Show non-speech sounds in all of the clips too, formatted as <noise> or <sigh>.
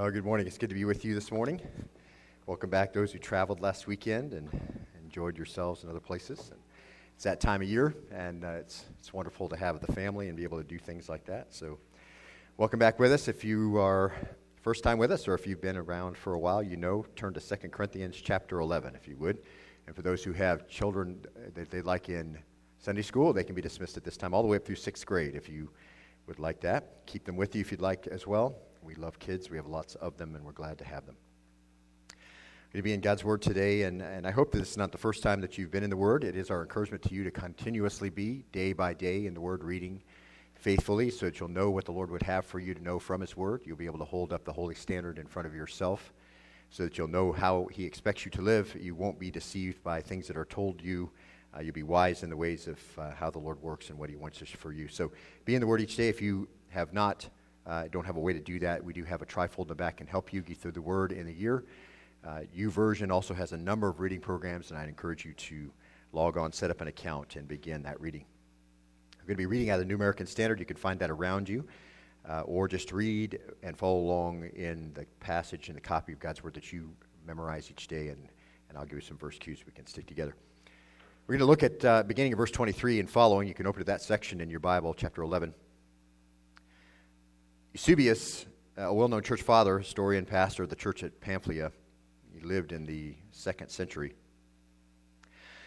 Well, good morning. It's good to be with you this morning. Welcome back, those who traveled last weekend and enjoyed yourselves in other places. And it's that time of year, and uh, it's, it's wonderful to have the family and be able to do things like that. So, welcome back with us. If you are first time with us, or if you've been around for a while, you know, turn to 2 Corinthians chapter 11, if you would. And for those who have children that they like in Sunday school, they can be dismissed at this time, all the way up through sixth grade, if you would like that. Keep them with you if you'd like as well. We love kids. We have lots of them, and we're glad to have them. We're going to be in God's Word today, and, and I hope that this is not the first time that you've been in the Word. It is our encouragement to you to continuously be, day by day, in the Word, reading faithfully so that you'll know what the Lord would have for you to know from His Word. You'll be able to hold up the holy standard in front of yourself so that you'll know how He expects you to live. You won't be deceived by things that are told you. Uh, you'll be wise in the ways of uh, how the Lord works and what He wants for you. So be in the Word each day. If you have not uh, don't have a way to do that. We do have a trifold in the back and help you get through the Word in a year. Uh, YouVersion also has a number of reading programs, and I'd encourage you to log on, set up an account, and begin that reading. I'm going to be reading out of the New American Standard. You can find that around you, uh, or just read and follow along in the passage in the copy of God's Word that you memorize each day, and, and I'll give you some verse cues we can stick together. We're going to look at uh, beginning of verse 23 and following. You can open to that section in your Bible, chapter 11. Eusebius, a well known church father, historian, pastor of the church at Pamphylia, he lived in the second century.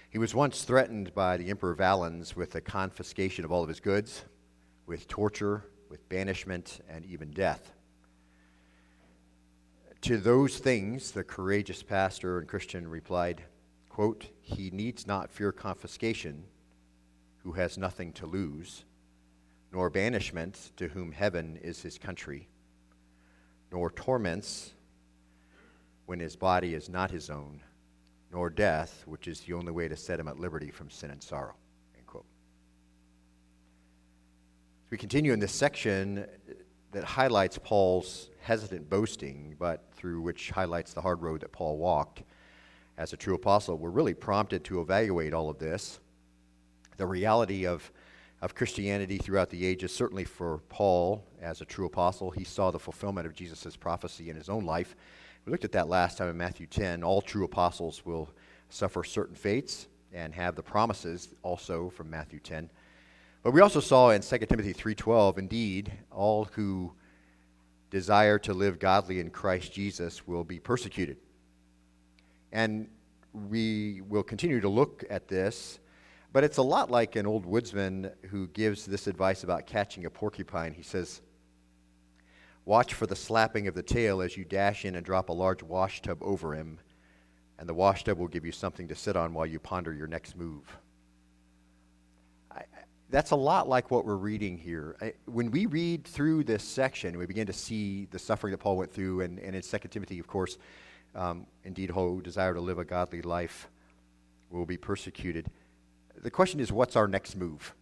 He was once threatened by the Emperor Valens with the confiscation of all of his goods, with torture, with banishment, and even death. To those things, the courageous pastor and Christian replied, quote, He needs not fear confiscation who has nothing to lose nor banishment to whom heaven is his country, nor torments when his body is not his own, nor death, which is the only way to set him at liberty from sin and sorrow. We continue in this section that highlights Paul's hesitant boasting, but through which highlights the hard road that Paul walked as a true apostle, we're really prompted to evaluate all of this. The reality of of Christianity throughout the ages. Certainly for Paul, as a true apostle, he saw the fulfillment of Jesus' prophecy in his own life. We looked at that last time in Matthew 10. All true apostles will suffer certain fates and have the promises also from Matthew 10. But we also saw in 2 Timothy 3:12, indeed, all who desire to live godly in Christ Jesus will be persecuted. And we will continue to look at this but it's a lot like an old woodsman who gives this advice about catching a porcupine. He says, Watch for the slapping of the tail as you dash in and drop a large wash tub over him, and the wash tub will give you something to sit on while you ponder your next move. I, that's a lot like what we're reading here. I, when we read through this section, we begin to see the suffering that Paul went through, and, and in 2 Timothy, of course, um, indeed, who desire to live a godly life will be persecuted the question is, what's our next move?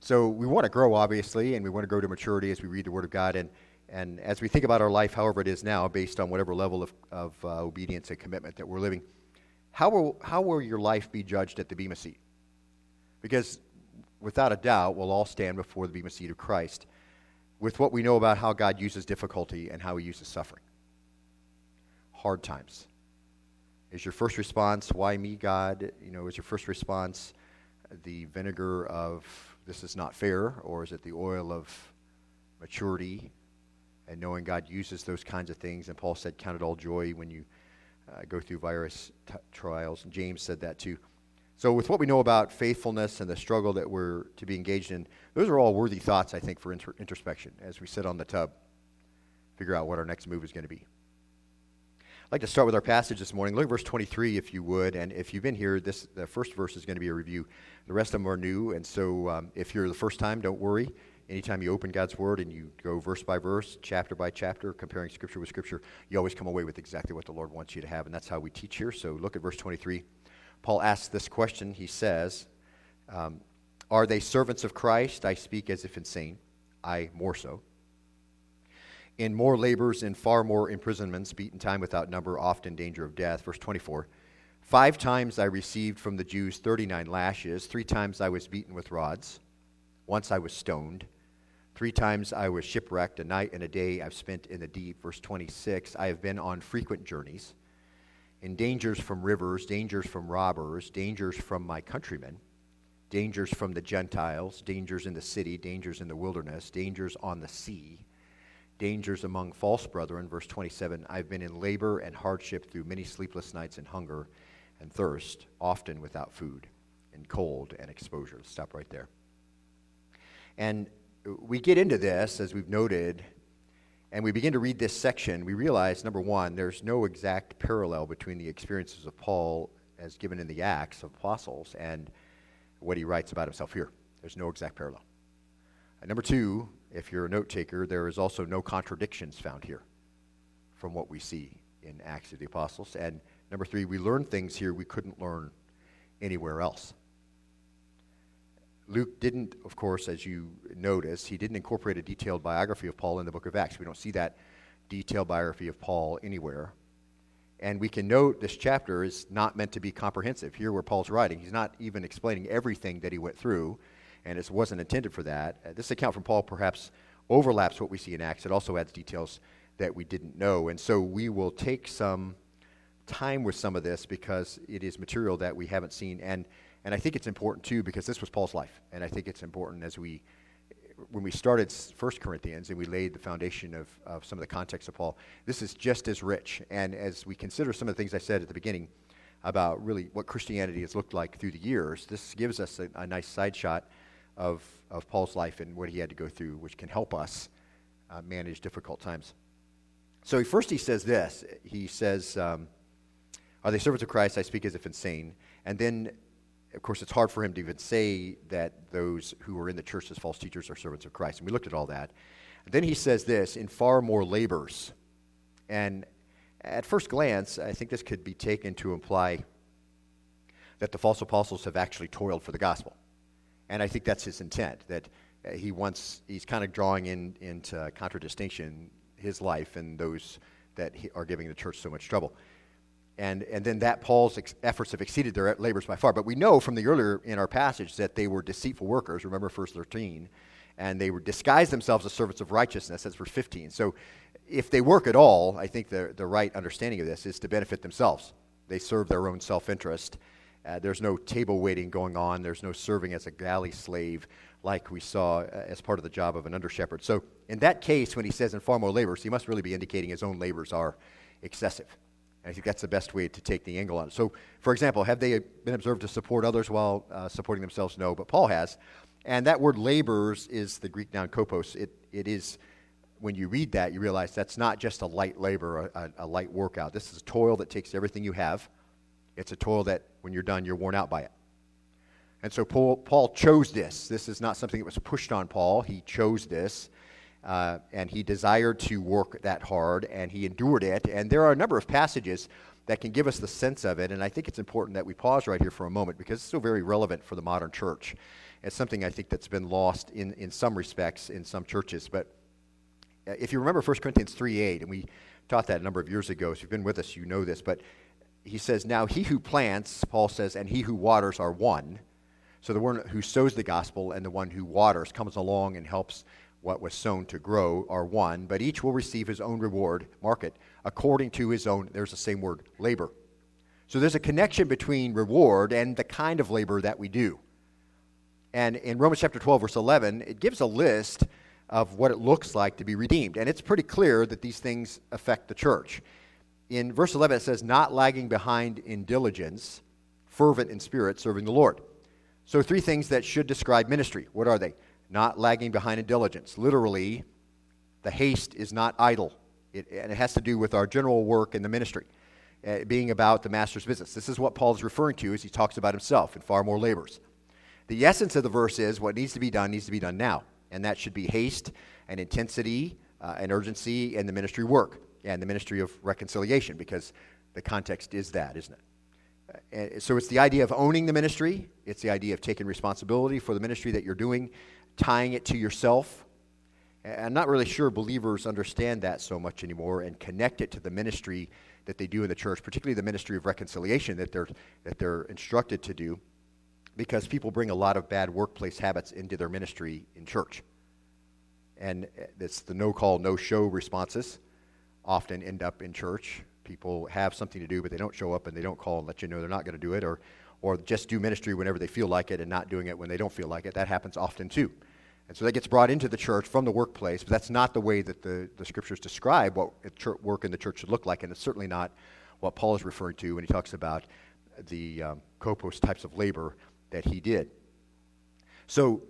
So we want to grow, obviously, and we want to grow to maturity as we read the Word of God. And, and as we think about our life, however it is now, based on whatever level of, of uh, obedience and commitment that we're living, how will, how will your life be judged at the Bema seat? Because without a doubt, we'll all stand before the Bema seat of Christ with what we know about how God uses difficulty and how he uses suffering. Hard times. Is your first response, why me, God? You know, is your first response the vinegar of this is not fair, or is it the oil of maturity and knowing God uses those kinds of things? And Paul said, Count it all joy when you uh, go through virus t- trials. And James said that too. So, with what we know about faithfulness and the struggle that we're to be engaged in, those are all worthy thoughts, I think, for inter- introspection as we sit on the tub, figure out what our next move is going to be. I'd like to start with our passage this morning. Look at verse 23, if you would. And if you've been here, this the first verse is going to be a review. The rest of them are new. And so um, if you're the first time, don't worry. Anytime you open God's Word and you go verse by verse, chapter by chapter, comparing Scripture with Scripture, you always come away with exactly what the Lord wants you to have. And that's how we teach here. So look at verse 23. Paul asks this question. He says, um, Are they servants of Christ? I speak as if insane. I more so in more labors, in far more imprisonments, beaten time without number, often danger of death. Verse 24. Five times I received from the Jews 39 lashes. Three times I was beaten with rods. Once I was stoned. Three times I was shipwrecked, a night and a day I've spent in the deep. Verse 26 I have been on frequent journeys, in dangers from rivers, dangers from robbers, dangers from my countrymen, dangers from the Gentiles, dangers in the city, dangers in the wilderness, dangers on the sea, dangers among false brethren. Verse 27 I've been in labor and hardship through many sleepless nights and hunger and thirst, often without food, and cold and exposure. Stop right there. And we get into this, as we've noted, and we begin to read this section, we realize, number one, there's no exact parallel between the experiences of Paul as given in the Acts of Apostles and what he writes about himself here. There's no exact parallel. And number two, if you're a note taker, there is also no contradictions found here from what we see in Acts of the Apostles. And number three, we learn things here we couldn't learn anywhere else. Luke didn't, of course, as you notice, he didn't incorporate a detailed biography of Paul in the book of Acts. We don't see that detailed biography of Paul anywhere. And we can note this chapter is not meant to be comprehensive. Here, where Paul's writing, he's not even explaining everything that he went through, and it wasn't intended for that. Uh, this account from Paul perhaps overlaps what we see in Acts. It also adds details that we didn't know. And so we will take some time with some of this because it is material that we haven't seen. And and I think it's important too because this was Paul's life. And I think it's important as we, when we started 1 Corinthians and we laid the foundation of, of some of the context of Paul, this is just as rich. And as we consider some of the things I said at the beginning about really what Christianity has looked like through the years, this gives us a, a nice side shot of, of Paul's life and what he had to go through, which can help us uh, manage difficult times. So first he says this. He says, um, Are they servants of Christ? I speak as if insane. And then of course, it's hard for him to even say that those who are in the church as false teachers are servants of Christ. And we looked at all that. then he says this in far more labors. And at first glance, I think this could be taken to imply that the false apostles have actually toiled for the gospel. And I think that's his intent, that uh, he wants, he's kind of drawing in, into contradistinction his life and those that are giving the church so much trouble and, and then that Paul's ex- efforts have exceeded their labors by far. But we know from the earlier in our passage that they were deceitful workers. Remember verse 13. And they were disguised themselves as servants of righteousness. That's verse 15. So if they work at all, I think the, the right understanding of this is to benefit themselves. They serve their own self interest. Uh, there's no table waiting going on. There's no serving as a galley slave like we saw uh, as part of the job of an under shepherd. So, in that case, when he says in far more labors, he must really be indicating his own labors are excessive. And I think that's the best way to take the angle on it. So, for example, have they been observed to support others while uh, supporting themselves? No, but Paul has. And that word labors is the Greek noun kopos. It, it is, when you read that, you realize that's not just a light labor, a, a light workout. This is a toil that takes everything you have. It's a toil that, when you're done, you're worn out by it. And so Paul, Paul chose this. This is not something that was pushed on Paul. He chose this. Uh, and he desired to work that hard, and he endured it. And there are a number of passages that can give us the sense of it, and I think it's important that we pause right here for a moment because it's so very relevant for the modern church. It's something I think that's been lost in, in some respects in some churches. But uh, if you remember 1 Corinthians 3 8, and we taught that a number of years ago, so if you've been with us, you know this, but he says, Now he who plants, Paul says, and he who waters are one. So the one who sows the gospel and the one who waters comes along and helps what was sown to grow are one, but each will receive his own reward, market, according to his own, there's the same word, labor. So there's a connection between reward and the kind of labor that we do. And in Romans chapter 12, verse 11, it gives a list of what it looks like to be redeemed. And it's pretty clear that these things affect the church. In verse 11, it says, not lagging behind in diligence, fervent in spirit, serving the Lord. So, three things that should describe ministry. What are they? not lagging behind in diligence. Literally, the haste is not idle. It, and it has to do with our general work in the ministry, uh, being about the master's business. This is what Paul is referring to as he talks about himself in far more labors. The essence of the verse is what needs to be done needs to be done now. And that should be haste and intensity uh, and urgency in the ministry work and the ministry of reconciliation, because the context is that, isn't it? Uh, so it's the idea of owning the ministry, it's the idea of taking responsibility for the ministry that you're doing tying it to yourself. I'm not really sure believers understand that so much anymore and connect it to the ministry that they do in the church, particularly the ministry of reconciliation that they're, that they're instructed to do, because people bring a lot of bad workplace habits into their ministry in church. and it's the no call, no show responses often end up in church. People have something to do, but they don't show up and they don't call and let you know they're not going to do it, or, or just do ministry whenever they feel like it and not doing it when they don't feel like it. That happens often too. And so that gets brought into the church from the workplace, but that's not the way that the, the scriptures describe what work in the church should look like, and it's certainly not what Paul is referring to when he talks about the um, kopos types of labor that he did. So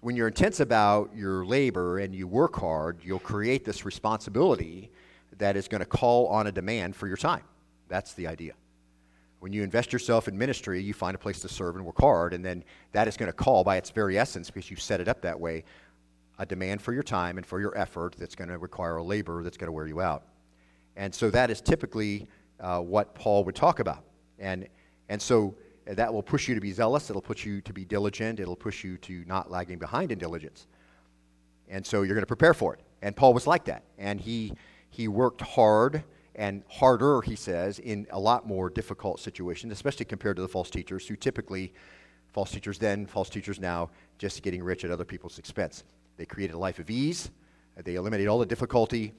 when you're intense about your labor and you work hard, you'll create this responsibility that is going to call on a demand for your time. That's the idea. When you invest yourself in ministry, you find a place to serve and work hard, and then that is going to call, by its very essence, because you set it up that way, a demand for your time and for your effort that's going to require a labor that's going to wear you out. And so that is typically uh, what Paul would talk about. And, and so that will push you to be zealous, it'll push you to be diligent, it'll push you to not lagging behind in diligence. And so you're going to prepare for it. And Paul was like that. And he, he worked hard and harder, he says, in a lot more difficult situations, especially compared to the false teachers who typically, false teachers then, false teachers now, just getting rich at other people's expense. They created a life of ease, they eliminated all the difficulty.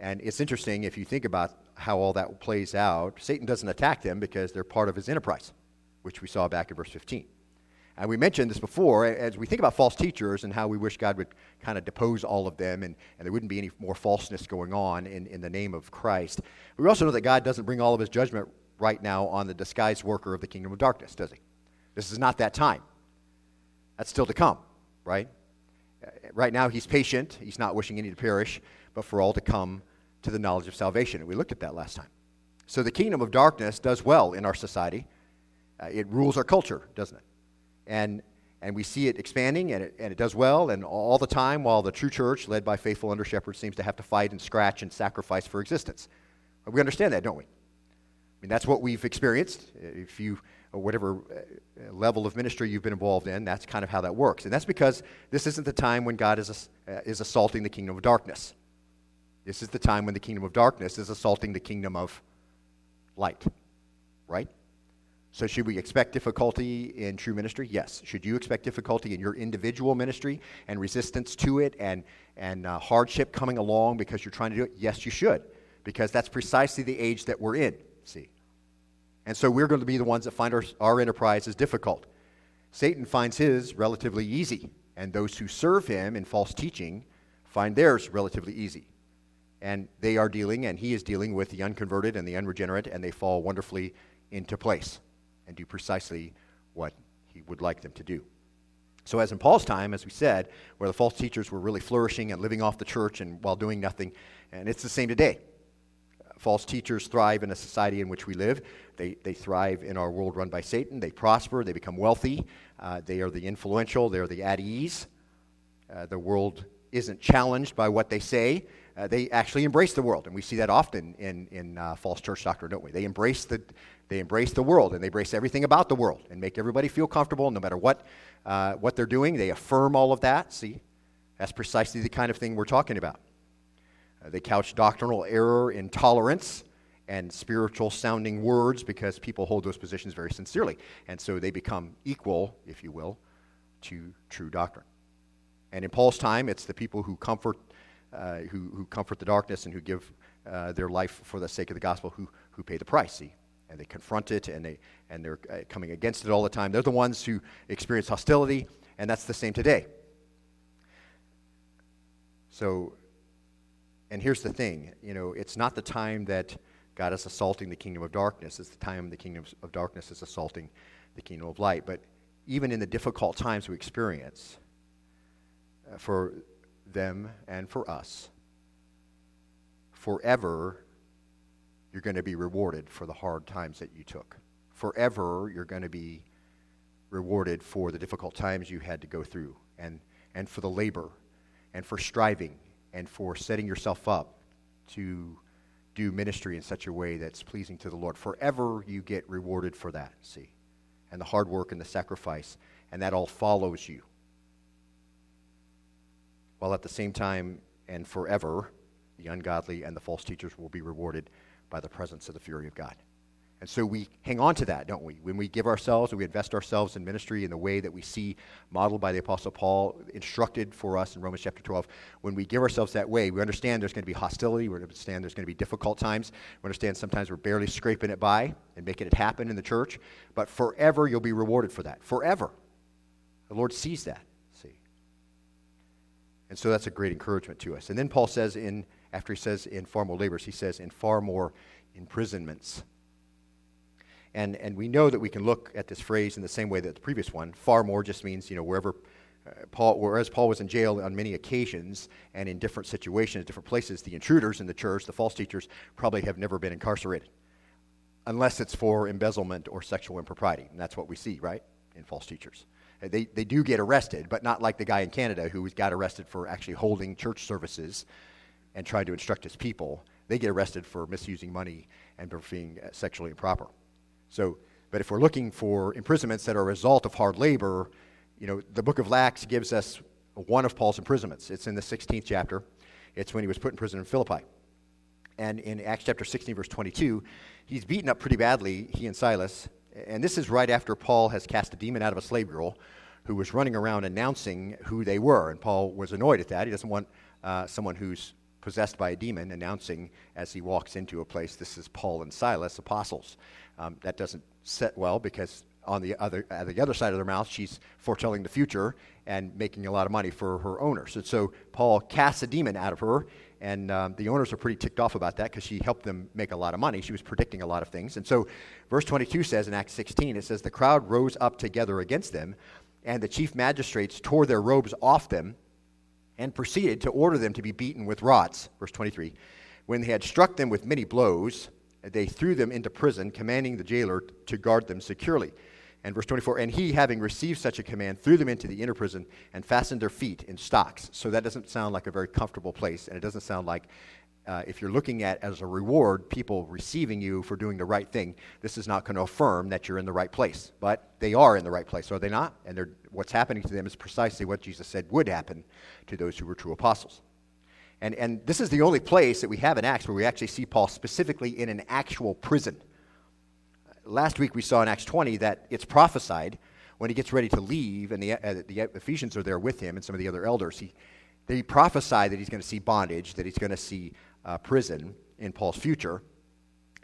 And it's interesting if you think about how all that plays out. Satan doesn't attack them because they're part of his enterprise, which we saw back in verse 15. And we mentioned this before, as we think about false teachers and how we wish God would kind of depose all of them and, and there wouldn't be any more falseness going on in, in the name of Christ. We also know that God doesn't bring all of his judgment right now on the disguised worker of the kingdom of darkness, does he? This is not that time. That's still to come, right? Right now, he's patient. He's not wishing any to perish, but for all to come to the knowledge of salvation. And we looked at that last time. So the kingdom of darkness does well in our society. Uh, it rules our culture, doesn't it? And, and we see it expanding, and it, and it does well, and all the time, while the true church, led by faithful under shepherds, seems to have to fight and scratch and sacrifice for existence. We understand that, don't we? I mean, that's what we've experienced. If you, whatever uh, level of ministry you've been involved in, that's kind of how that works. And that's because this isn't the time when God is, uh, is assaulting the kingdom of darkness. This is the time when the kingdom of darkness is assaulting the kingdom of light, right? So, should we expect difficulty in true ministry? Yes. Should you expect difficulty in your individual ministry and resistance to it and, and uh, hardship coming along because you're trying to do it? Yes, you should, because that's precisely the age that we're in, see. And so, we're going to be the ones that find our, our enterprise is difficult. Satan finds his relatively easy, and those who serve him in false teaching find theirs relatively easy and they are dealing, and he is dealing with the unconverted and the unregenerate, and they fall wonderfully into place and do precisely what he would like them to do. So, as in Paul's time, as we said, where the false teachers were really flourishing and living off the church and while doing nothing, and it's the same today. False teachers thrive in a society in which we live. They, they thrive in our world run by Satan. They prosper. They become wealthy. Uh, they are the influential. They're the at ease. Uh, the world isn't challenged by what they say uh, they actually embrace the world. And we see that often in, in uh, false church doctrine, don't we? They embrace, the, they embrace the world and they embrace everything about the world and make everybody feel comfortable no matter what, uh, what they're doing. They affirm all of that. See, that's precisely the kind of thing we're talking about. Uh, they couch doctrinal error in tolerance and spiritual sounding words because people hold those positions very sincerely. And so they become equal, if you will, to true doctrine. And in Paul's time, it's the people who comfort uh, who, who comfort the darkness and who give uh, their life for the sake of the gospel who, who pay the price. See? And they confront it and, they, and they're uh, coming against it all the time. They're the ones who experience hostility, and that's the same today. So, and here's the thing you know, it's not the time that God is assaulting the kingdom of darkness, it's the time the kingdom of darkness is assaulting the kingdom of light. But even in the difficult times we experience, uh, for them and for us. Forever, you're going to be rewarded for the hard times that you took. Forever, you're going to be rewarded for the difficult times you had to go through and, and for the labor and for striving and for setting yourself up to do ministry in such a way that's pleasing to the Lord. Forever, you get rewarded for that, see? And the hard work and the sacrifice, and that all follows you while at the same time and forever, the ungodly and the false teachers will be rewarded by the presence of the fury of God. And so we hang on to that, don't we? When we give ourselves and we invest ourselves in ministry in the way that we see modeled by the Apostle Paul, instructed for us in Romans chapter 12, when we give ourselves that way, we understand there's going to be hostility, we understand there's going to be difficult times, we understand sometimes we're barely scraping it by and making it happen in the church, but forever you'll be rewarded for that. Forever. The Lord sees that, see. And so that's a great encouragement to us. And then Paul says in, after he says in far more labors, he says in far more imprisonments. And, and we know that we can look at this phrase in the same way that the previous one. Far more just means, you know, wherever uh, Paul, whereas Paul was in jail on many occasions and in different situations, different places, the intruders in the church, the false teachers, probably have never been incarcerated. Unless it's for embezzlement or sexual impropriety. And that's what we see, right? In false teachers. Uh, they, they do get arrested, but not like the guy in Canada who got arrested for actually holding church services and tried to instruct his people. They get arrested for misusing money and for being uh, sexually improper. So, but if we're looking for imprisonments that are a result of hard labor, you know, the book of Acts gives us one of Paul's imprisonments. It's in the 16th chapter. It's when he was put in prison in Philippi. And in Acts chapter 16, verse 22, he's beaten up pretty badly, he and Silas. And this is right after Paul has cast a demon out of a slave girl who was running around announcing who they were. And Paul was annoyed at that. He doesn't want uh, someone who's possessed by a demon announcing as he walks into a place, this is Paul and Silas, apostles. Um, that doesn't set well because on the other, at the other side of their mouth, she's foretelling the future and making a lot of money for her owners. And so Paul casts a demon out of her, and um, the owners are pretty ticked off about that because she helped them make a lot of money. She was predicting a lot of things. And so verse 22 says in Acts 16, it says, The crowd rose up together against them, and the chief magistrates tore their robes off them and proceeded to order them to be beaten with rods. Verse 23. When they had struck them with many blows, they threw them into prison, commanding the jailer to guard them securely. And verse 24, and he, having received such a command, threw them into the inner prison and fastened their feet in stocks. So that doesn't sound like a very comfortable place, and it doesn't sound like, uh, if you're looking at as a reward people receiving you for doing the right thing, this is not going to affirm that you're in the right place. But they are in the right place, are they not? And what's happening to them is precisely what Jesus said would happen to those who were true apostles. And, and this is the only place that we have in Acts where we actually see Paul specifically in an actual prison. Last week we saw in Acts 20 that it's prophesied when he gets ready to leave, and the, uh, the Ephesians are there with him and some of the other elders. He, they prophesy that he's going to see bondage, that he's going to see uh, prison in Paul's future.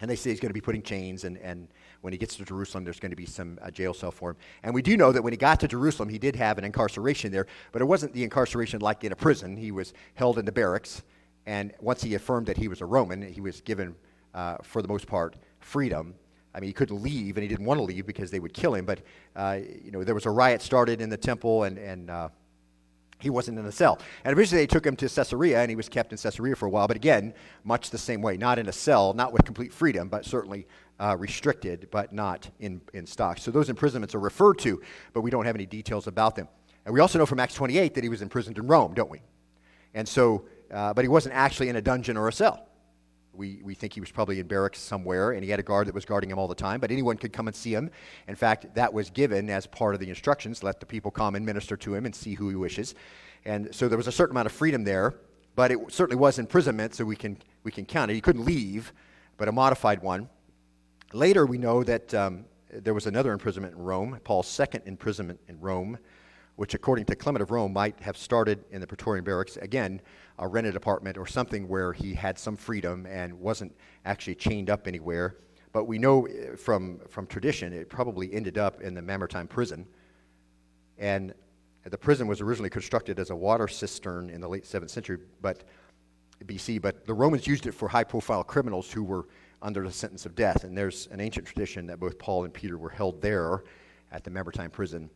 And they say he's going to be putting chains, and, and when he gets to Jerusalem, there's going to be some uh, jail cell for him. And we do know that when he got to Jerusalem, he did have an incarceration there, but it wasn't the incarceration like in a prison. He was held in the barracks, and once he affirmed that he was a Roman, he was given, uh, for the most part, freedom. I mean, he couldn't leave, and he didn't want to leave because they would kill him. But uh, you know, there was a riot started in the temple, and and uh, he wasn't in a cell. And eventually they took him to Caesarea, and he was kept in Caesarea for a while. But again, much the same way, not in a cell, not with complete freedom, but certainly uh, restricted, but not in, in stock. So those imprisonments are referred to, but we don't have any details about them. And we also know from Acts 28 that he was imprisoned in Rome, don't we? And so, uh, but he wasn't actually in a dungeon or a cell. We, we think he was probably in barracks somewhere, and he had a guard that was guarding him all the time, but anyone could come and see him. In fact, that was given as part of the instructions let the people come and minister to him and see who he wishes. And so there was a certain amount of freedom there, but it certainly was imprisonment, so we can, we can count it. He couldn't leave, but a modified one. Later, we know that um, there was another imprisonment in Rome, Paul's second imprisonment in Rome, which, according to Clement of Rome, might have started in the Praetorian Barracks. Again, a rented apartment or something where he had some freedom and wasn't actually chained up anywhere. But we know uh, from, from tradition it probably ended up in the Mamertine prison. And the prison was originally constructed as a water cistern in the late 7th century but, BC, but the Romans used it for high profile criminals who were under the sentence of death. And there's an ancient tradition that both Paul and Peter were held there at the Mamertine prison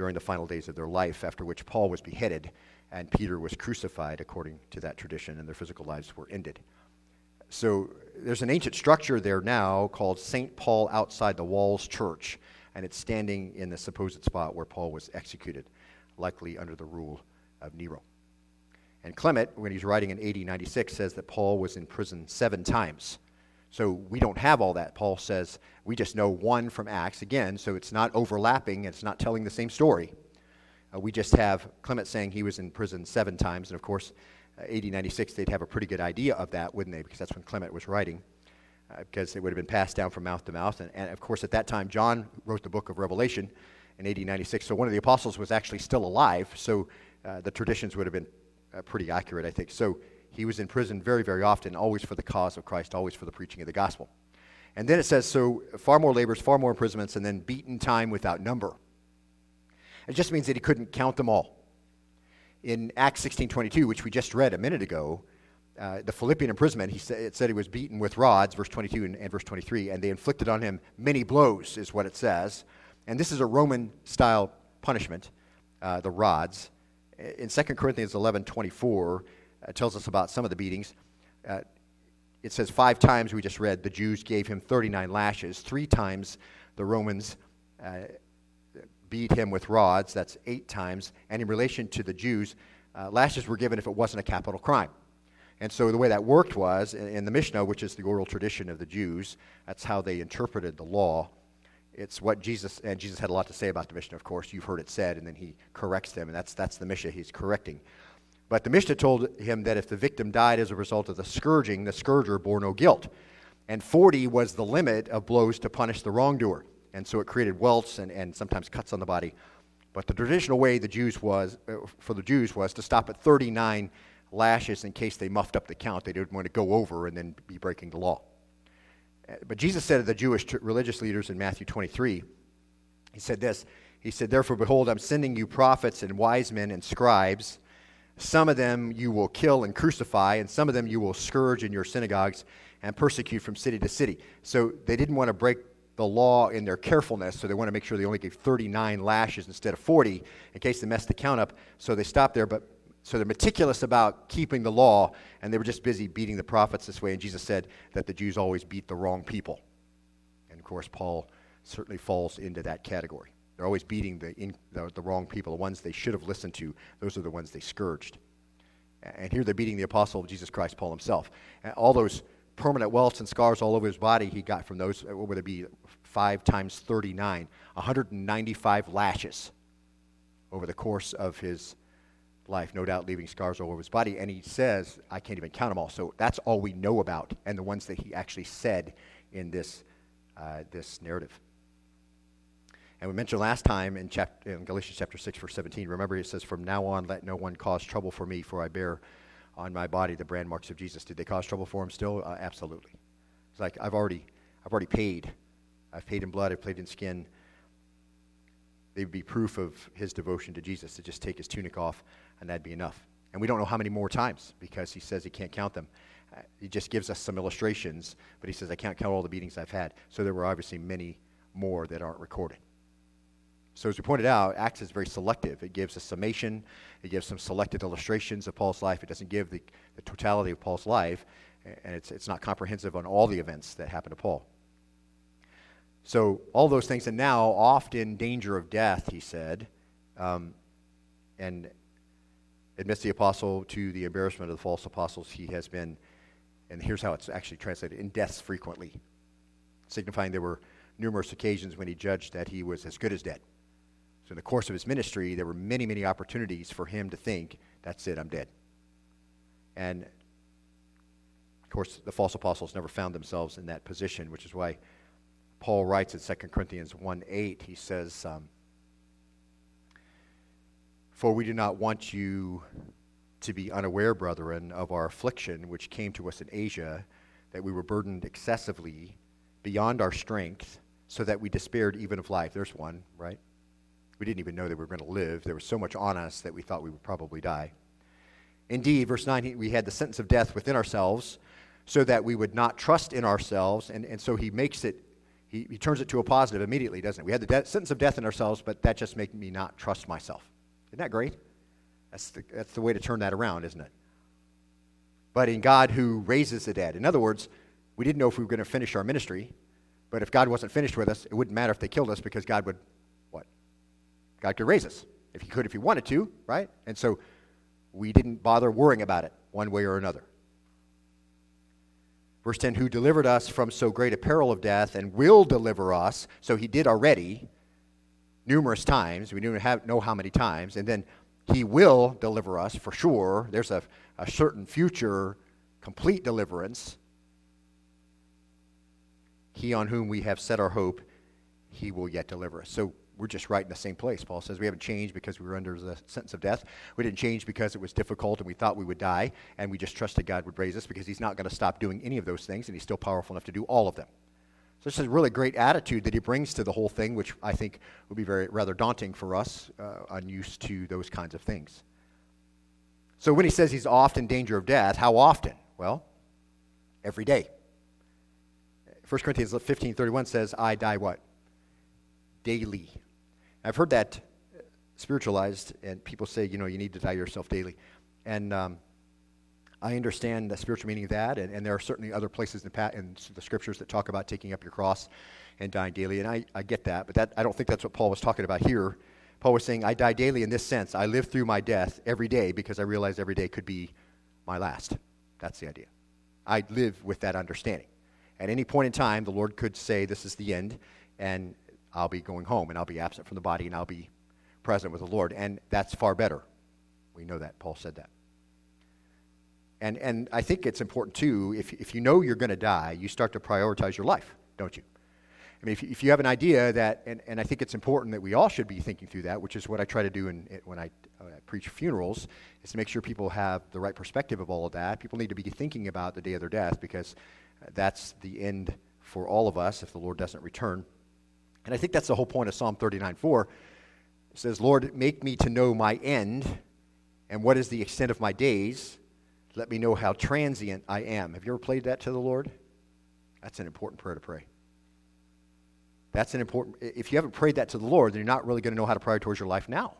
during the final days of their life, after which Paul was beheaded and Peter was crucified according to that tradition, and their physical lives were ended. So there's an ancient structure there now called St. Paul Outside the Walls Church, and it's standing in the supposed spot where Paul was executed, likely under the rule of Nero. And Clement, when he's writing in AD 96, says that Paul was in prison seven times. So we don't have all that. Paul says we just know one from Acts, again, so it's not overlapping, it's not telling the same story. Uh, we just have Clement saying he was in prison seven times, and of course, uh, AD 96, they'd have a pretty good idea of that, wouldn't they? Because that's when Clement was writing. uh, because it would have been passed down from mouth to mouth. And, and, of course, at that time, John wrote the book of Revelation in AD 96. So one of the apostles was actually still alive. So uh, the traditions would have been uh, pretty accurate, I think. So he was in prison very, very often, always for the cause of Christ, always for the preaching of the gospel. And then it says, so far more labors, far more imprisonments, and then beaten time without number. It just means that he couldn't count them all. In Acts 16:22, which we just read a minute ago, uh, the Philippian imprisonment, he sa- it said he was beaten with rods, verse 22 and, and verse 23, and they inflicted on him many blows, is what it says. And this is a Roman style punishment, uh, the rods. In 2 Corinthians 11:24, uh, tells us about some of the beatings. Uh, it says five times we just read the Jews gave him 39 lashes. Three times the Romans uh, beat him with rods. That's eight times. And in relation to the Jews, uh, lashes were given if it wasn't a capital crime. And so the way that worked was in, in the Mishnah, which is the oral tradition of the Jews, that's how they interpreted the law. It's what Jesus, and Jesus had a lot to say about the Mishnah, of course. You've heard it said, and then he corrects them, and that's, that's the Mishnah he's correcting. But the Mishnah told him that if the victim died as a result of the scourging, the scourger bore no guilt. And 40 was the limit of blows to punish the wrongdoer. And so it created welts and, and sometimes cuts on the body. But the traditional way the Jews was, uh, for the Jews was to stop at 39 lashes in case they muffed up the count. They didn't want to go over and then be breaking the law. Uh, but Jesus said to the Jewish religious leaders in Matthew 23, He said this He said, Therefore, behold, I'm sending you prophets and wise men and scribes some of them you will kill and crucify, and some of them you will scourge in your synagogues and persecute from city to city. So they didn't want to break the law in their carefulness, so they want to make sure they only gave 39 lashes instead of 40 in case they messed the count up. So they stopped there, but so they're meticulous about keeping the law, and they were just busy beating the prophets this way. And Jesus said that the Jews always beat the wrong people. And of course, Paul certainly falls into that category. They're always beating the, in, the, the, wrong people, the ones they should have listened to. Those are the ones they scourged. And here they're beating the apostle of Jesus Christ, Paul himself. And all those permanent welts and scars all over his body he got from those, what would it be, 5 times 39, 195 lashes over the course of his life, no doubt leaving scars all over his body. And he says, I can't even count them all. So that's all we know about, and the ones that he actually said in this, uh, this narrative. And we mentioned last time in, chapter, in Galatians chapter 6, verse 17, remember it says, From now on, let no one cause trouble for me, for I bear on my body the brand marks of Jesus. Did they cause trouble for him still? Uh, absolutely. It's like, I've already, I've already paid. I've paid in blood, I've paid in skin. They would be proof of his devotion to Jesus to just take his tunic off, and that'd be enough. And we don't know how many more times because he says he can't count them. Uh, he just gives us some illustrations, but he says, I can't count all the beatings I've had. So there were obviously many more that aren't recorded. So, as we pointed out, Acts is very selective. It gives a summation, it gives some selected illustrations of Paul's life. It doesn't give the, the totality of Paul's life, and it's, it's not comprehensive on all the events that happened to Paul. So, all those things, and now oft in danger of death, he said, um, and admits the apostle to the embarrassment of the false apostles. He has been, and here's how it's actually translated, in deaths frequently, signifying there were numerous occasions when he judged that he was as good as dead. So, in the course of his ministry, there were many, many opportunities for him to think, that's it, I'm dead. And, of course, the false apostles never found themselves in that position, which is why Paul writes in 2 Corinthians 1 8, he says, um, For we do not want you to be unaware, brethren, of our affliction which came to us in Asia, that we were burdened excessively beyond our strength, so that we despaired even of life. There's one, right? We didn't even know that we were going to live. There was so much on us that we thought we would probably die. Indeed, verse 9, we had the sentence of death within ourselves so that we would not trust in ourselves. And, and so he makes it, he, he turns it to a positive immediately, doesn't it? We had the de- sentence of death in ourselves, but that just made me not trust myself. Isn't that great? That's the, that's the way to turn that around, isn't it? But in God who raises the dead. In other words, we didn't know if we were going to finish our ministry, but if God wasn't finished with us, it wouldn't matter if they killed us because God would God could raise us if he could, if he wanted to, right? And so we didn't bother worrying about it one way or another. Verse 10 Who delivered us from so great a peril of death and will deliver us. So he did already numerous times. We don't know how many times. And then he will deliver us for sure. There's a, a certain future complete deliverance. He on whom we have set our hope, he will yet deliver us. So we're just right in the same place. Paul says we haven't changed because we were under the sentence of death. We didn't change because it was difficult and we thought we would die, and we just trusted God would raise us because He's not going to stop doing any of those things, and He's still powerful enough to do all of them. So this is a really great attitude that he brings to the whole thing, which I think would be very rather daunting for us, uh, unused to those kinds of things. So when he says he's often in danger of death, how often? Well, every day. 1 Corinthians 15:31 says, "I die what? Daily." I've heard that spiritualized, and people say, you know, you need to die yourself daily. And um, I understand the spiritual meaning of that, and, and there are certainly other places in the, in the, scriptures that talk about taking up your cross and dying daily, and I, I get that, but that, I don't think that's what Paul was talking about here. Paul was saying, I die daily in this sense. I live through my death every day because I realize every day could be my last. That's the idea. I live with that understanding. At any point in time, the Lord could say, This is the end, and I'll be going home, and I'll be absent from the body, and I'll be present with the Lord. And that's far better. We know that. Paul said that. And, and I think it's important too, if, if you know you're going to die, you start to prioritize your life, don't you? I mean, if, if you have an idea that, and, and I think it's important that we all should be thinking through that, which is what I try to do in, when I, uh, preach funerals, is to make sure people have the right perspective of all of that. People need to be thinking about the day of their death because that's the end for all of us if the Lord doesn't return. And I think that's the whole point of Psalm 39 4. It says, Lord, make me to know my end and what is the extent of my days let me know how transient I am. Have you ever played that to the Lord? That's an important prayer to pray. That's an important, if you haven't prayed that to the Lord, then you're not really going to know how to prioritize your life now.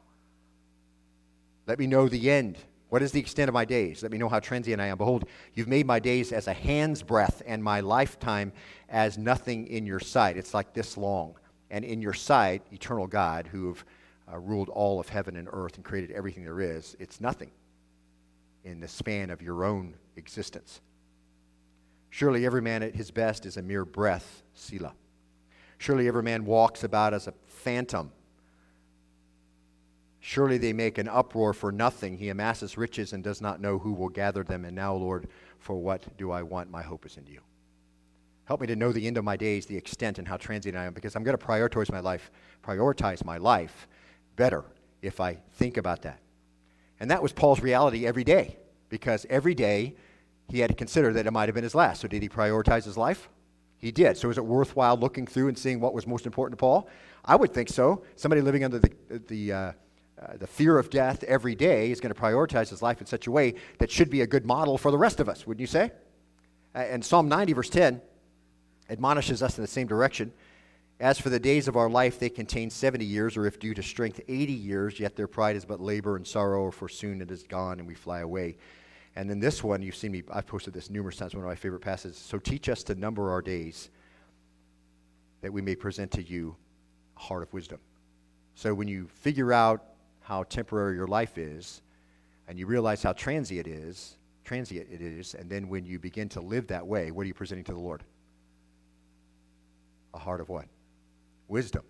Let me know the end. What is the extent of my days? Let me know how transient I am. Behold, you've made my days as a hand's breadth and my lifetime as nothing in your sight. It's like this long. And in your sight, eternal God, who have uh, ruled all of heaven and earth and created everything there is, it's nothing in the span of your own existence. Surely every man at his best is a mere breath, Selah. Surely every man walks about as a phantom. Surely they make an uproar for nothing. He amasses riches and does not know who will gather them. And now, Lord, for what do I want? My hope is in you. Help me to know the end of my days, the extent and how transient I am, because I'm going to prioritize my life, prioritize my life better if I think about that. And that was Paul's reality every day, because every day he had to consider that it might have been his last. So, did he prioritize his life? He did. So, is it worthwhile looking through and seeing what was most important to Paul? I would think so. Somebody living under the, the, uh, uh, the fear of death every day is going to prioritize his life in such a way that should be a good model for the rest of us, wouldn't you say? And Psalm 90, verse 10, admonishes us in the same direction. As for the days of our life, they contain 70 years, or if due to strength, 80 years, yet their pride is but labor and sorrow, for soon it is gone and we fly away. And then this one, you've seen me, I've posted this numerous times, one of my favorite passages. So teach us to number our days, that we may present to you a heart of wisdom. So when you figure out how temporary your life is, and you realize how transient it is, transient it is, and then when you begin to live that way, what are you presenting to the Lord? A heart of what? wisdom.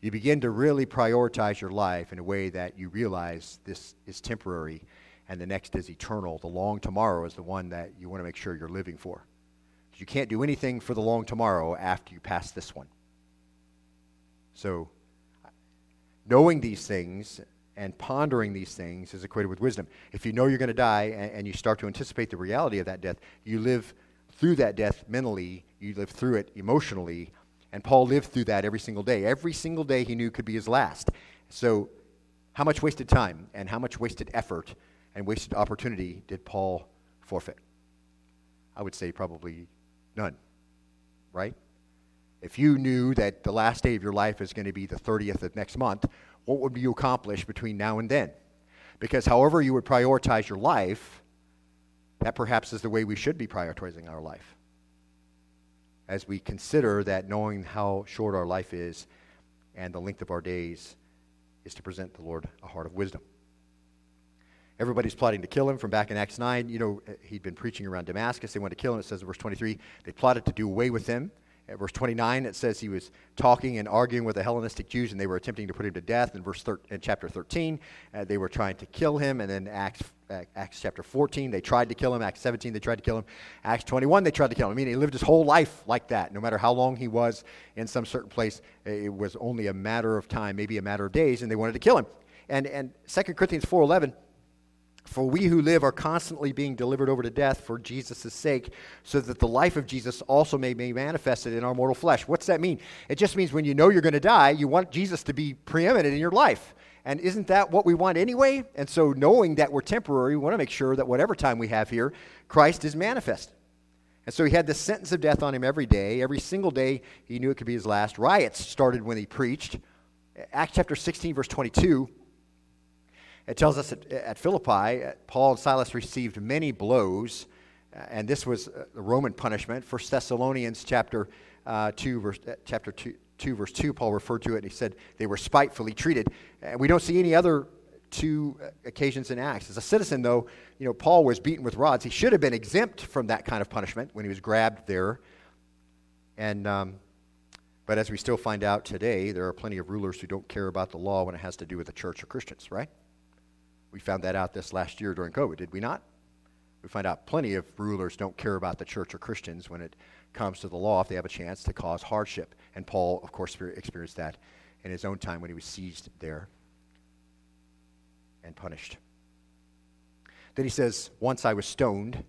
You begin to really prioritize your life in a way that you realize this is temporary and the next is eternal. The long tomorrow is the one that you want to make sure you're living for. You can't do anything for the long tomorrow after you pass this one. So, knowing these things and pondering these things is equated with wisdom. If you know you're going to die and, and, you start to anticipate the reality of that death, you live through that death mentally, you live through it emotionally, and Paul lived through that every single day. Every single day he knew could be his last. So, how much wasted time and how much wasted effort and wasted opportunity did Paul forfeit? I would say probably none, right? If you knew that the last day of your life is going to be the 30th of next month, what would you accomplish between now and then? Because however you would prioritize your life, that perhaps is the way we should be prioritizing our life as we consider that knowing how short our life is and the length of our days is to present the Lord a heart of wisdom. Everybody's plotting to kill him from back in Acts 9. You know, he'd been preaching around Damascus. They wanted to kill him. It says in verse 23, they plotted to do away with him. At verse 29, it says he was talking and arguing with the Hellenistic Jews, and they were attempting to put him to death. In verse thir- in chapter 13, uh, they were trying to kill him. And then Acts Acts chapter 14, they tried to kill him. Acts 17, they tried to kill him. Acts 21, they tried to kill him. I mean, he lived his whole life like that. No matter how long he was in some certain place, it was only a matter of time, maybe a matter of days, and they wanted to kill him. And, and 2 Corinthians 4.11, for we who live are constantly being delivered over to death for Jesus' sake, so that the life of Jesus also may be manifested in our mortal flesh. What's that mean? It just means when you know you're going to die, you want Jesus to be preeminent in your life. And isn't that what we want anyway? And so, knowing that we're temporary, we want to make sure that whatever time we have here, Christ is manifest. And so he had this sentence of death on him every day. Every single day, he knew it could be his last. Riots started when he preached. Acts chapter 16, verse 22 it tells us at, at Philippi, uh, Paul and Silas received many blows, uh, and this was uh, the Roman punishment. First Thessalonians chapter uh, 2, verse, chapter 2, 2, verse 2, Paul referred to it, and he said they were spitefully treated. And we don't see any other two occasions in Acts. As a citizen, though, you know, Paul was beaten with rods. He should have been exempt from that kind of punishment when he was grabbed there. And, um, but as we still find out today, there are plenty of rulers who don't care about the law when it has to do with the church or Christians, right? We found that out this last year during COVID, did we not? We find out plenty of rulers don't care about the church or Christians when it comes to the law if they have a chance to cause hardship. And Paul, of course, experienced that in his own time when he was seized there and punished. Then he says, Once I was stoned,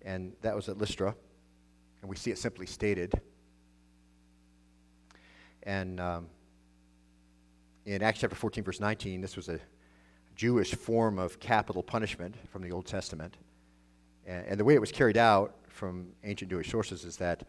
and that was at Lystra, and we see it simply stated. And um, in Acts chapter 14, verse 19, this was a Jewish form of capital punishment from the Old Testament. And, and, the way it was carried out from ancient Jewish sources is that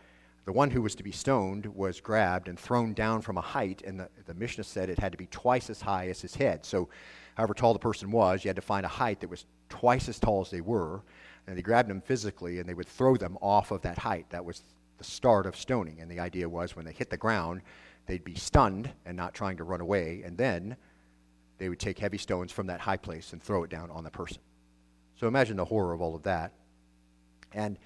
the one who was to be stoned was grabbed and thrown down from a height, and the, the Mishnah said it had to be twice as high as his head. So, however tall the person was, you had to find a height that was twice as tall as they were. And they grabbed them physically and they would throw them off of that height. That was the start of stoning. And the idea was when they hit the ground, they'd be stunned and not trying to run away. And then they would take heavy stones from that high place and throw it down on the person. So imagine the horror of all of that. And,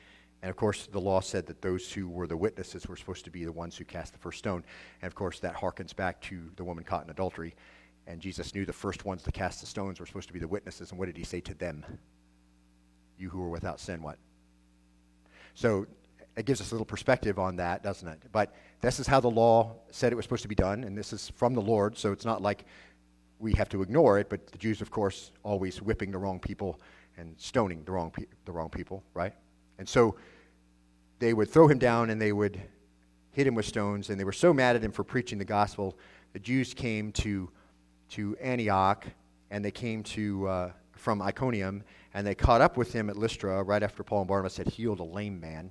and of course, the law said that those who were the witnesses were supposed to be the ones who cast the first stone. And of course, that harkens back to the woman caught in adultery. And Jesus knew the first ones to cast the stones were supposed to be the witnesses. And what did he say to them? You who are without sin, what? So it gives us a little perspective on that, doesn't it? But this is how the law said it was supposed to be done, and this is from the Lord, so it's not like we have to ignore it, but the Jews, of course, always whipping the wrong people and stoning the wrong, pe- the wrong people, right? And so they would throw him down and they would hit him with stones, and they were so mad at him for preaching the gospel. The Jews came to, to Antioch, and they came to, uh, from Iconium, and they caught up with him at Lystra right after Paul and Barnabas had healed a lame man.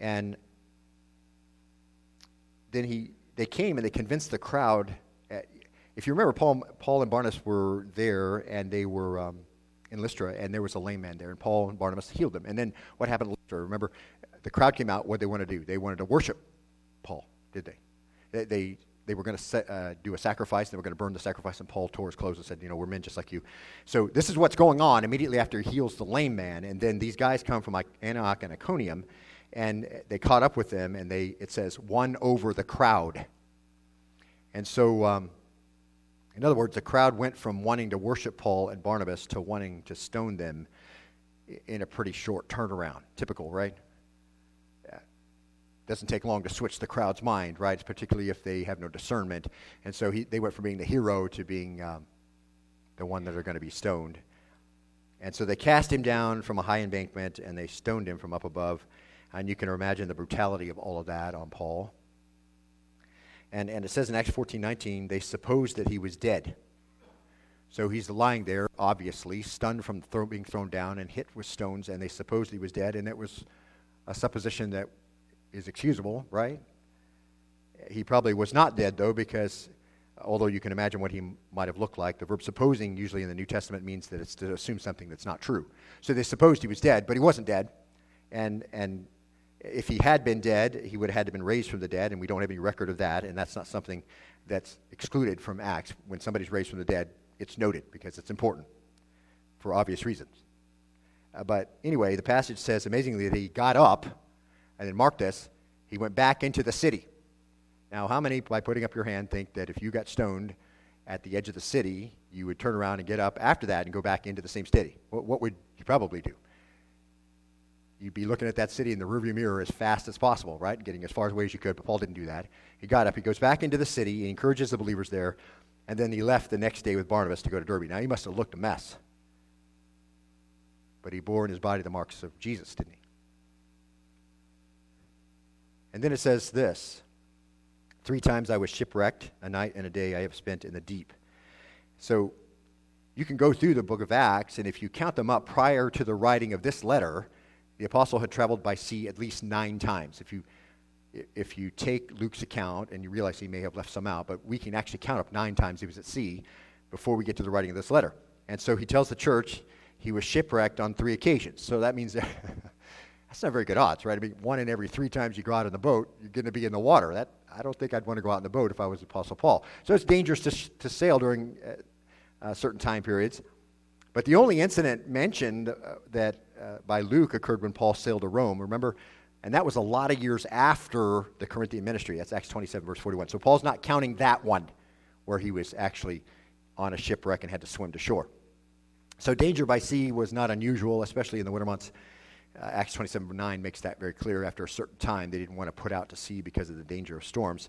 And then he, they came and they convinced the crowd if you remember, Paul, Paul and Barnabas were there, and they were um, in Lystra, and there was a lame man there, and Paul and Barnabas healed him. And then what happened Lystra? Remember, the crowd came out. What they wanted to do? They wanted to worship Paul, did they? They, they, they were going to uh, do a sacrifice. They were going to burn the sacrifice, and Paul tore his clothes and said, "You know, we're men just like you." So this is what's going on immediately after he heals the lame man, and then these guys come from Antioch and Iconium, and they caught up with them, and they it says won over the crowd. And so um, in other words, the crowd went from wanting to worship Paul and Barnabas to wanting to stone them in a pretty short turnaround. Typical, right? Doesn't take long to switch the crowd's mind, right? Particularly if they have no discernment. And so he, they went from being the hero to being um, the one that are going to be stoned. And so they cast him down from a high embankment and they stoned him from up above. And you can imagine the brutality of all of that on Paul. And, and it says in Acts 14 19, they supposed that he was dead. So he's lying there, obviously, stunned from throw, being thrown down and hit with stones, and they supposed he was dead, and it was a supposition that is excusable, right? He probably was not dead, though, because although you can imagine what he might have looked like, the verb supposing usually in the New Testament means that it's to assume something that's not true. So they supposed he was dead, but he wasn't dead. And, and if he had been dead, he would have had to been raised from the dead, and we don't have any record of that, and that's not something that's excluded from Acts. When somebody's raised from the dead, it's noted because it's important for obvious reasons. Uh, but anyway, the passage says amazingly that he got up, and then mark this, he went back into the city. Now, how many, by putting up your hand, think that if you got stoned at the edge of the city you would turn around and get up after that and go back into the same city. What, what would you probably do? You'd be looking at that city in the rearview mirror as fast as possible, right? Getting as far away as you could, but Paul didn't do that. He got up, he goes back into the city, he encourages the believers there, and then he left the next day with Barnabas to go to Derbe. Now, he must have looked a mess. But he bore in his body the marks of Jesus, didn't he? And then it says this Three times I was shipwrecked, a night and a day I have spent in the deep. So you can go through the book of Acts, and if you count them up prior to the writing of this letter, the apostle had traveled by sea at least nine times. If you, if you take Luke's account, and you realize he may have left some out, but we can actually count up nine times he was at sea before we get to the writing of this letter. And so he tells the church he was shipwrecked on three occasions. So that means that <laughs> that's not very good odds, right? I mean, one in every three times you go out in the boat, you're going to be in the water. That I don't think I'd want to go out in the boat if I was Apostle Paul. So it's dangerous to, to sail during uh, uh, certain time periods. But the only incident mentioned uh, that uh, by Luke occurred when Paul sailed to Rome. Remember? And that was a lot of years after the Corinthian ministry. That's Acts 27, verse 41. So Paul's not counting that one where he was actually on a shipwreck and had to swim to shore. So danger by sea was not unusual, especially in the winter months. Uh, Acts 27 9 makes that very clear. After a certain time, they didn't want to put out to sea because of the danger of storms,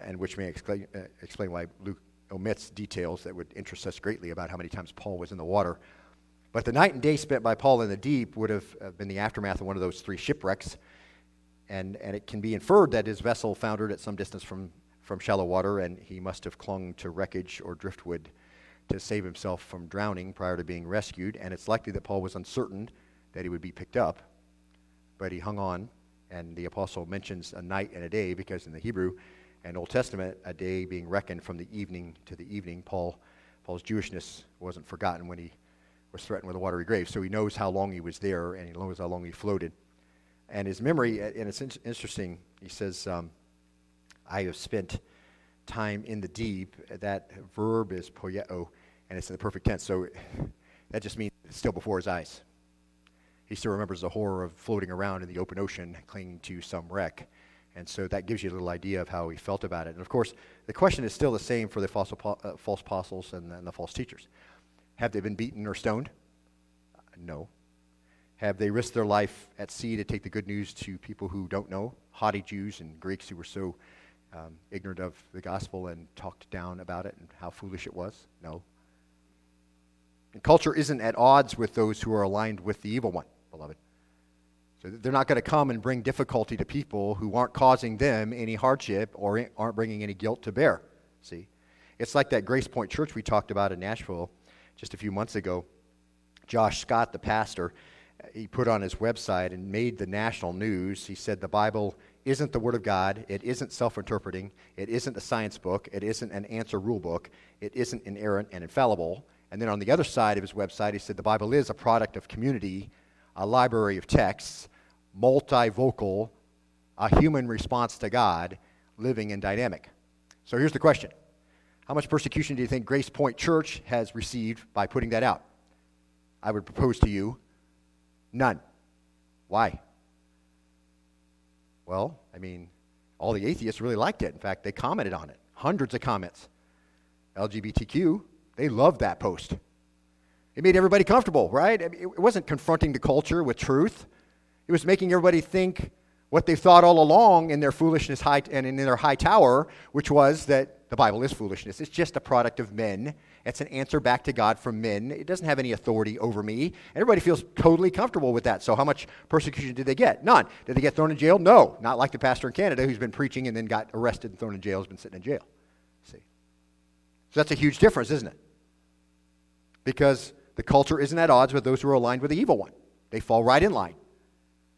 and which may uh, explain why Luke omits details that would interest us greatly about how many times Paul was in the water. But the night and day spent by Paul in the deep would have uh, been the aftermath of one of those three shipwrecks, and, and it can be inferred that his vessel foundered at some distance from, from shallow water, and he must have clung to wreckage or driftwood to save himself from drowning prior to being rescued. And it's likely that Paul was uncertain that he would be picked up, but he hung on. And the apostle mentions a night and a day because in the Hebrew and Old Testament, a day being reckoned from the evening to the evening. Paul, Paul's Jewishness wasn't forgotten when he was threatened with a watery grave, so he knows how long he was there and he knows how long he floated. And his memory, and it's interesting, he says, um, I have spent time in the deep. That verb is poieo, and it's in the perfect tense, so <laughs> that just means it's still before his eyes he still remembers the horror of floating around in the open ocean, clinging to some wreck. And so that gives you a little idea of how he felt about it. And of course, the question is still the same for the false, uh, false apostles and, and the false teachers. Have they been beaten or stoned? No. Have they risked their life at sea to take the good news to people who don't know? Haughty Jews and Greeks who were so um, ignorant of the gospel and talked down about it and how foolish it was? No. And culture isn't at odds with those who are aligned with the evil one beloved. So they're not going to come and bring difficulty to people who aren't causing them any hardship or aren't bringing any guilt to bear. See? It's like that GracePointe Church we talked about in Nashville just a few months ago. Josh Scott, the pastor, he put on his website and made the national news. He said the Bible isn't the Word of God. It isn't self interpreting. It isn't a science book. It isn't an answer rule book. It isn't inerrant and infallible. And then on the other side of his website, he said the Bible is a product of community a library of texts, multivocal, a human response to God, living and dynamic. So here's the question How much persecution do you think GracePointe Church has received by putting that out? I would propose to you none. Why? Well, I mean, all the atheists really liked it. In fact, they commented on it. Hundreds of comments. LGBTQ, they loved that post. It made everybody comfortable, right? it wasn't confronting the culture with truth. It was making everybody think what they've thought all along in their foolishness high, and in their high tower, which was that the Bible is foolishness. It's just a product of men. It's an answer back to God from men. It doesn't have any authority over me. Everybody feels totally comfortable with that. So, how much persecution did they get? None. Did they get thrown in jail? No. Not like the pastor in Canada who's been preaching and then got arrested and thrown in jail, has been sitting in jail. See? So, that's a huge difference, isn't it? Because the culture isn't at odds with those who are aligned with the evil one. They fall right in line.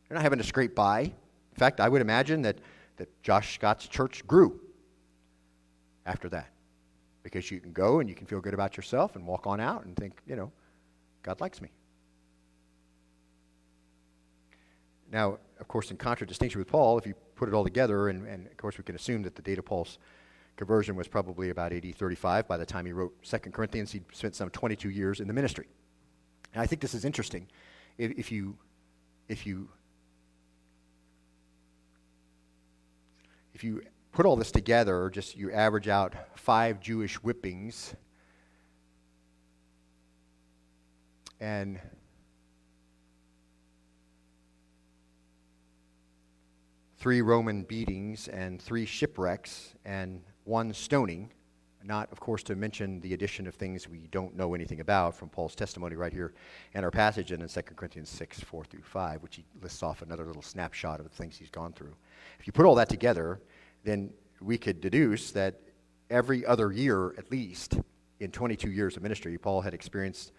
They're not having to scrape by. In fact, I would imagine that, that Josh Scott's church grew after that. Because you can go and you can feel good about yourself and walk on out and think, you know, God likes me. Now, of course, in contradistinction with Paul, if you put it all together, and, and of course we can assume that the date of Paul's conversion was probably about AD 35. By the time he wrote 2 Corinthians, he'd spent some 22 years in the ministry. And I think this is interesting. If, if you, if you, if you put all this together, just you average out five Jewish whippings and three Roman beatings and three shipwrecks and one stoning. Not, of course, to mention the addition of things we don't know anything about from Paul's testimony right here in our passage and in 2 Corinthians 6, 4 through 5, which he lists off another little snapshot of the things he's gone through. If you put all that together, then we could deduce that every other year, at least, in 22 years of ministry, Paul had experienced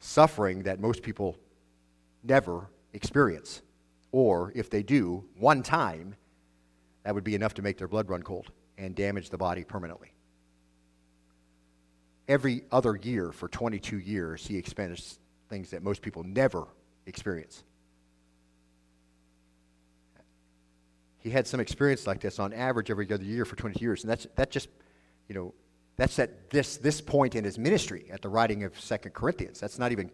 suffering that most people never experience. Or if they do, one time, that would be enough to make their blood run cold and damage the body permanently. Every other year for 22 years, he experienced things that most people never experience. He had some experience like this on average every other year for 20 years, and that's that just, you know, that's at this this point in his ministry at the writing of Second Corinthians. That's not even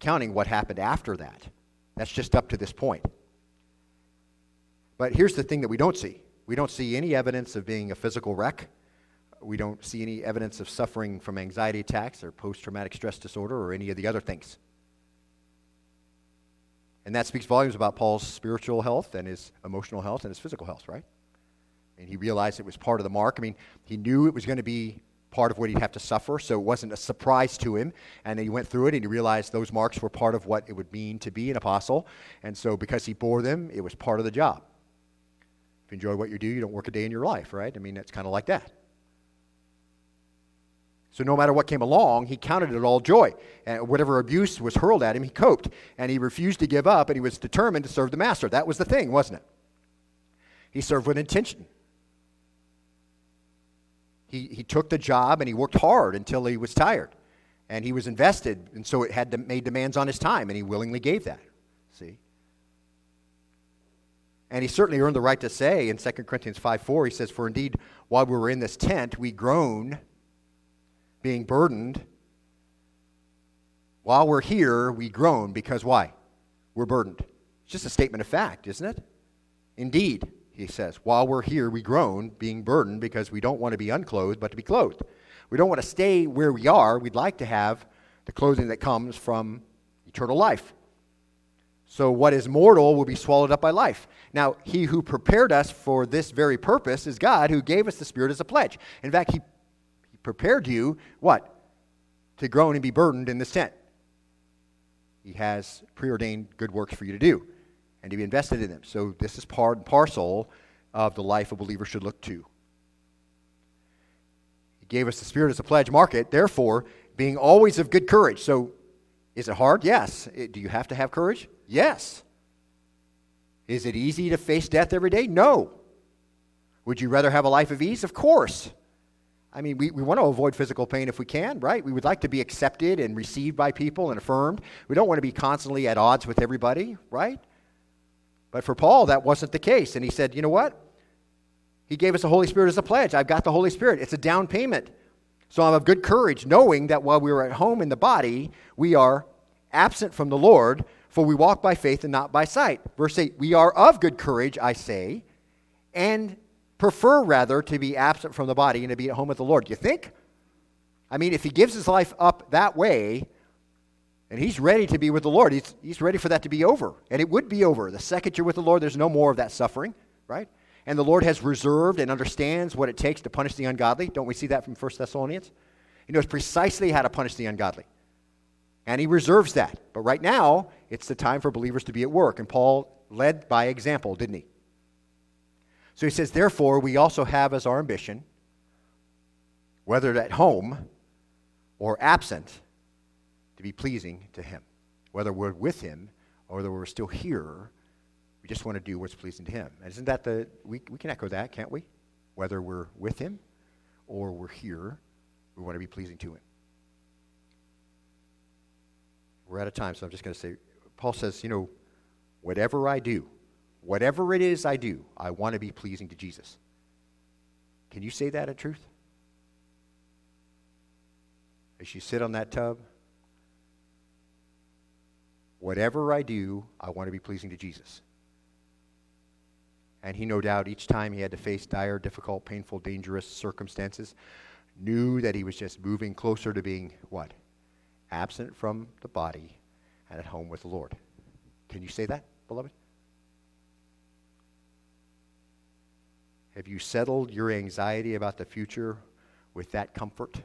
counting what happened after that. That's just up to this point. But here's the thing that we don't see we don't see any evidence of being a physical wreck. We don't see any evidence of suffering from anxiety attacks or post traumatic stress disorder or any of the other things. And that speaks volumes about Paul's spiritual health and his emotional health and his physical health, right? And he realized it was part of the mark. I mean, he knew it was going to be part of what he'd have to suffer, so it wasn't a surprise to him. And he went through it and he realized those marks were part of what it would mean to be an apostle. And so because he bore them, it was part of the job. If you enjoy what you do, you don't work a day in your life, right? I mean, it's kind of like that. So no matter what came along, he counted it all joy. And whatever abuse was hurled at him, he coped. And he refused to give up, and he was determined to serve the master. That was the thing, wasn't it? He served with intention. He, he took the job and he worked hard until he was tired. And he was invested, and so it had to, made demands on his time, and he willingly gave that. See? And he certainly earned the right to say in 2 Corinthians 5 4, he says, For indeed, while we were in this tent, we groan, being burdened. While we're here, we groan because why? We're burdened. It's just a statement of fact, isn't it? Indeed, he says, while we're here, we groan, being burdened because we don't want to be unclothed, but to be clothed. We don't want to stay where we are. We'd like to have the clothing that comes from eternal life. So, what is mortal will be swallowed up by life. Now, he who prepared us for this very purpose is God, who gave us the Spirit as a pledge. In fact, he, prepared you, what? To groan and be burdened in this tent. He has preordained good works for you to do and to be invested in them. So, this is part and parcel of the life a believer should look to. He gave us the Spirit as a pledge. market, therefore, being always of good courage. So, is it hard? Yes. Do you have to have courage? Yes. Is it easy to face death every day? No. Would you rather have a life of ease? Of course. I mean, we, we want to avoid physical pain if we can, right? We would like to be accepted and received by people and affirmed. We don't want to be constantly at odds with everybody, right? But for Paul, that wasn't the case. And he said, you know what? He gave us the Holy Spirit as a pledge. I've got the Holy Spirit. It's a down payment. So I'm of good courage, knowing that while we are at home in the body, we are absent from the Lord, for we walk by faith and not by sight. Verse 8 We are of good courage, I say, and prefer rather to be absent from the body and to be at home with the Lord. You think? I mean, if he gives his life up that way, and he's ready to be with the Lord, he's, he's ready for that to be over. And it would be over. The second you're with the Lord, there's no more of that suffering, right? And the Lord has reserved and understands what it takes to punish the ungodly. Don't we see that from 1 Thessalonians? He knows precisely how to punish the ungodly. And he reserves that. But right now, it's the time for believers to be at work. And Paul led by example, didn't he? So he says, Therefore, we also have as our ambition, whether at home or absent, to be pleasing to him. Whether we're with him or whether we're still here, we just want to do what's pleasing to him. And isn't that the, we, we can echo that, can't we? Whether we're with him or we're here, we want to be pleasing to him. We're out of time, so I'm just going to say Paul says, you know, whatever I do, whatever it is I do, I want to be pleasing to Jesus. Can you say that in truth? As you sit on that tub, whatever I do, I want to be pleasing to Jesus. And he, no doubt, each time he had to face dire, difficult, painful, dangerous circumstances, knew that he was just moving closer to being what? absent from the body and at home with the Lord. Can you say that, beloved? Have you settled your anxiety about the future with that comfort?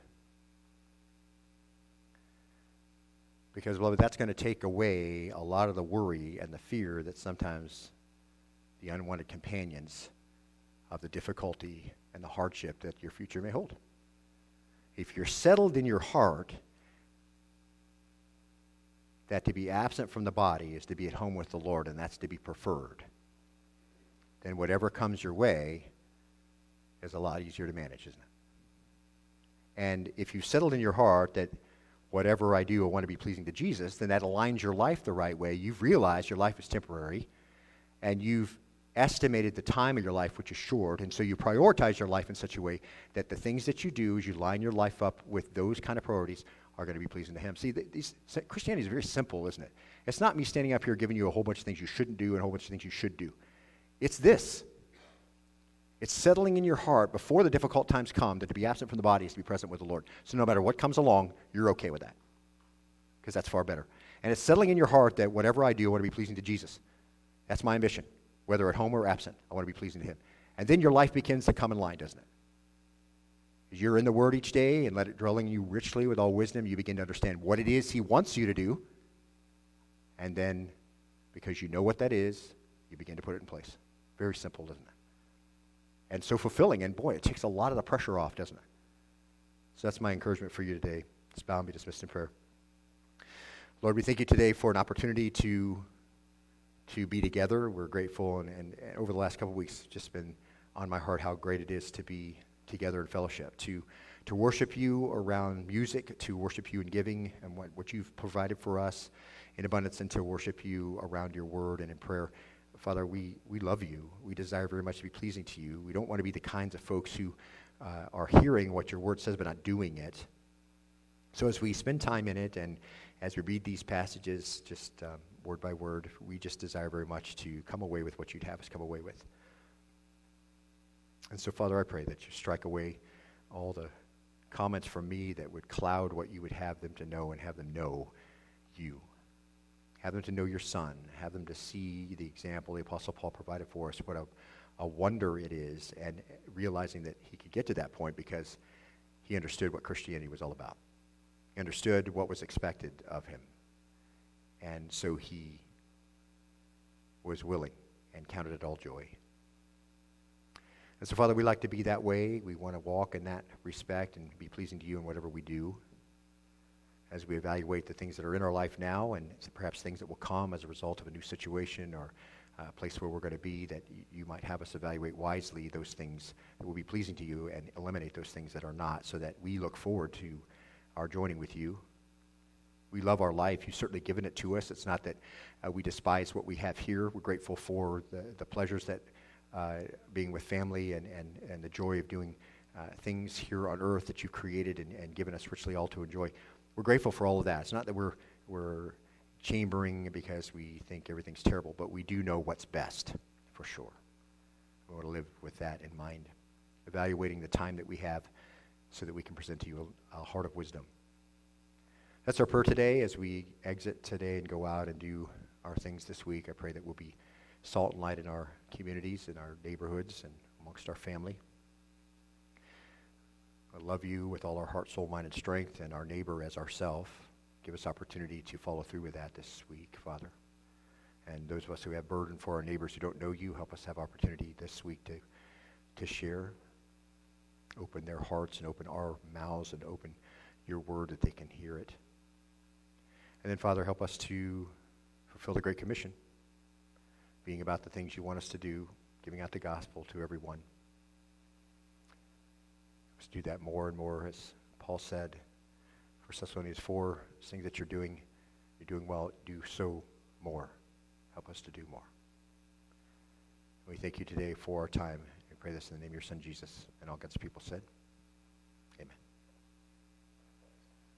Because, beloved, that's going to take away a lot of the worry and the fear that sometimes the unwanted companions of the difficulty and the hardship that your future may hold. If you're settled in your heart that to be absent from the body is to be at home with the Lord, and that's to be preferred, then whatever comes your way is a lot easier to manage, isn't it? And if you've settled in your heart that whatever I do, I want to be pleasing to Jesus, then that aligns your life the right way. You've realized your life is temporary, and you've estimated the time of your life, which is short, and so you prioritize your life in such a way that the things that you do as you line your life up with those kind of priorities are going to be pleasing to Him. See, these, Christianity is very simple, isn't it? It's not me standing up here giving you a whole bunch of things you shouldn't do and a whole bunch of things you should do. It's this it's settling in your heart before the difficult times come that to be absent from the body is to be present with the Lord. So no matter what comes along, you're okay with that. Because that's far better. And it's settling in your heart that whatever I do, I want to be pleasing to Jesus. That's my ambition, whether at home or absent. I want to be pleasing to Him. And then your life begins to come in line, doesn't it? As you're in the Word each day and let it dwell in you richly with all wisdom, you begin to understand what it is He wants you to do. And then, because you know what that is, you begin to put it in place. Very simple, doesn't it? And so fulfilling. And boy, it takes a lot of the pressure off, doesn't it? So that's my encouragement for you today. Let's bow and be dismissed in prayer. Lord, we thank you today for an opportunity to, to be together. We're grateful, and, and, and over the last couple weeks, just been on my heart how great it is to be together in fellowship, to, to worship you around music, to worship you in giving and what, what you've provided for us in abundance, and to worship you around your word and in prayer. Father, we, we love you. We desire very much to be pleasing to you. We don't want to be the kinds of folks who uh, are hearing what your word says but not doing it. So as we spend time in it and as we read these passages, just um, word by word, we just desire very much to come away with what you'd have us come away with. And so, Father, I pray that you strike away all the comments from me that would cloud what you would have them to know and have them know you. Have them to know your Son. Have them to see the example the Apostle Paul provided for us. What a, a wonder it is, and realizing that he could get to that point because he understood what Christianity was all about. He understood what was expected of him. And so he was willing and counted it all joy. And so, Father, we like to be that way. We want to walk in that respect and be pleasing to you in whatever we do as we evaluate the things that are in our life now and perhaps things that will come as a result of a new situation or a place where we're going to be, that you might have us evaluate wisely those things that will be pleasing to you and eliminate those things that are not so that we look forward to our joining with you. We love our life. You've certainly given it to us. It's not that uh, we despise what we have here. We're grateful for the, the pleasures that uh, being with family and, and, and the joy of doing uh, things here on earth that you've created and, and given us richly all to enjoy we're grateful for all of that. It's not that we're, we're chambering because we think everything's terrible, but we do know what's best for sure. We want to live with that in mind, evaluating the time that we have so that we can present to you a, a heart of wisdom. That's our prayer today as we exit today and go out and do our things this week. I pray that we'll be salt and light in our communities, in our neighborhoods, and amongst our family. I love you with all our heart, soul, mind, and strength, and our neighbor as ourself. Give us opportunity to follow through with that this week, Father. And those of us who have burden for our neighbors who don't know you, help us have opportunity this week to, to share. Open their hearts and open our mouths and open your word that they can hear it. And then, Father, help us to fulfill the Great Commission, being about the things you want us to do, giving out the gospel to everyone. Let's do that more and more, as Paul said. 1 Thessalonians 4, things that you're doing, you're doing well, do so more. Help us to do more. We thank you today for our time. We pray this in the name of your son, Jesus, and all God's people said.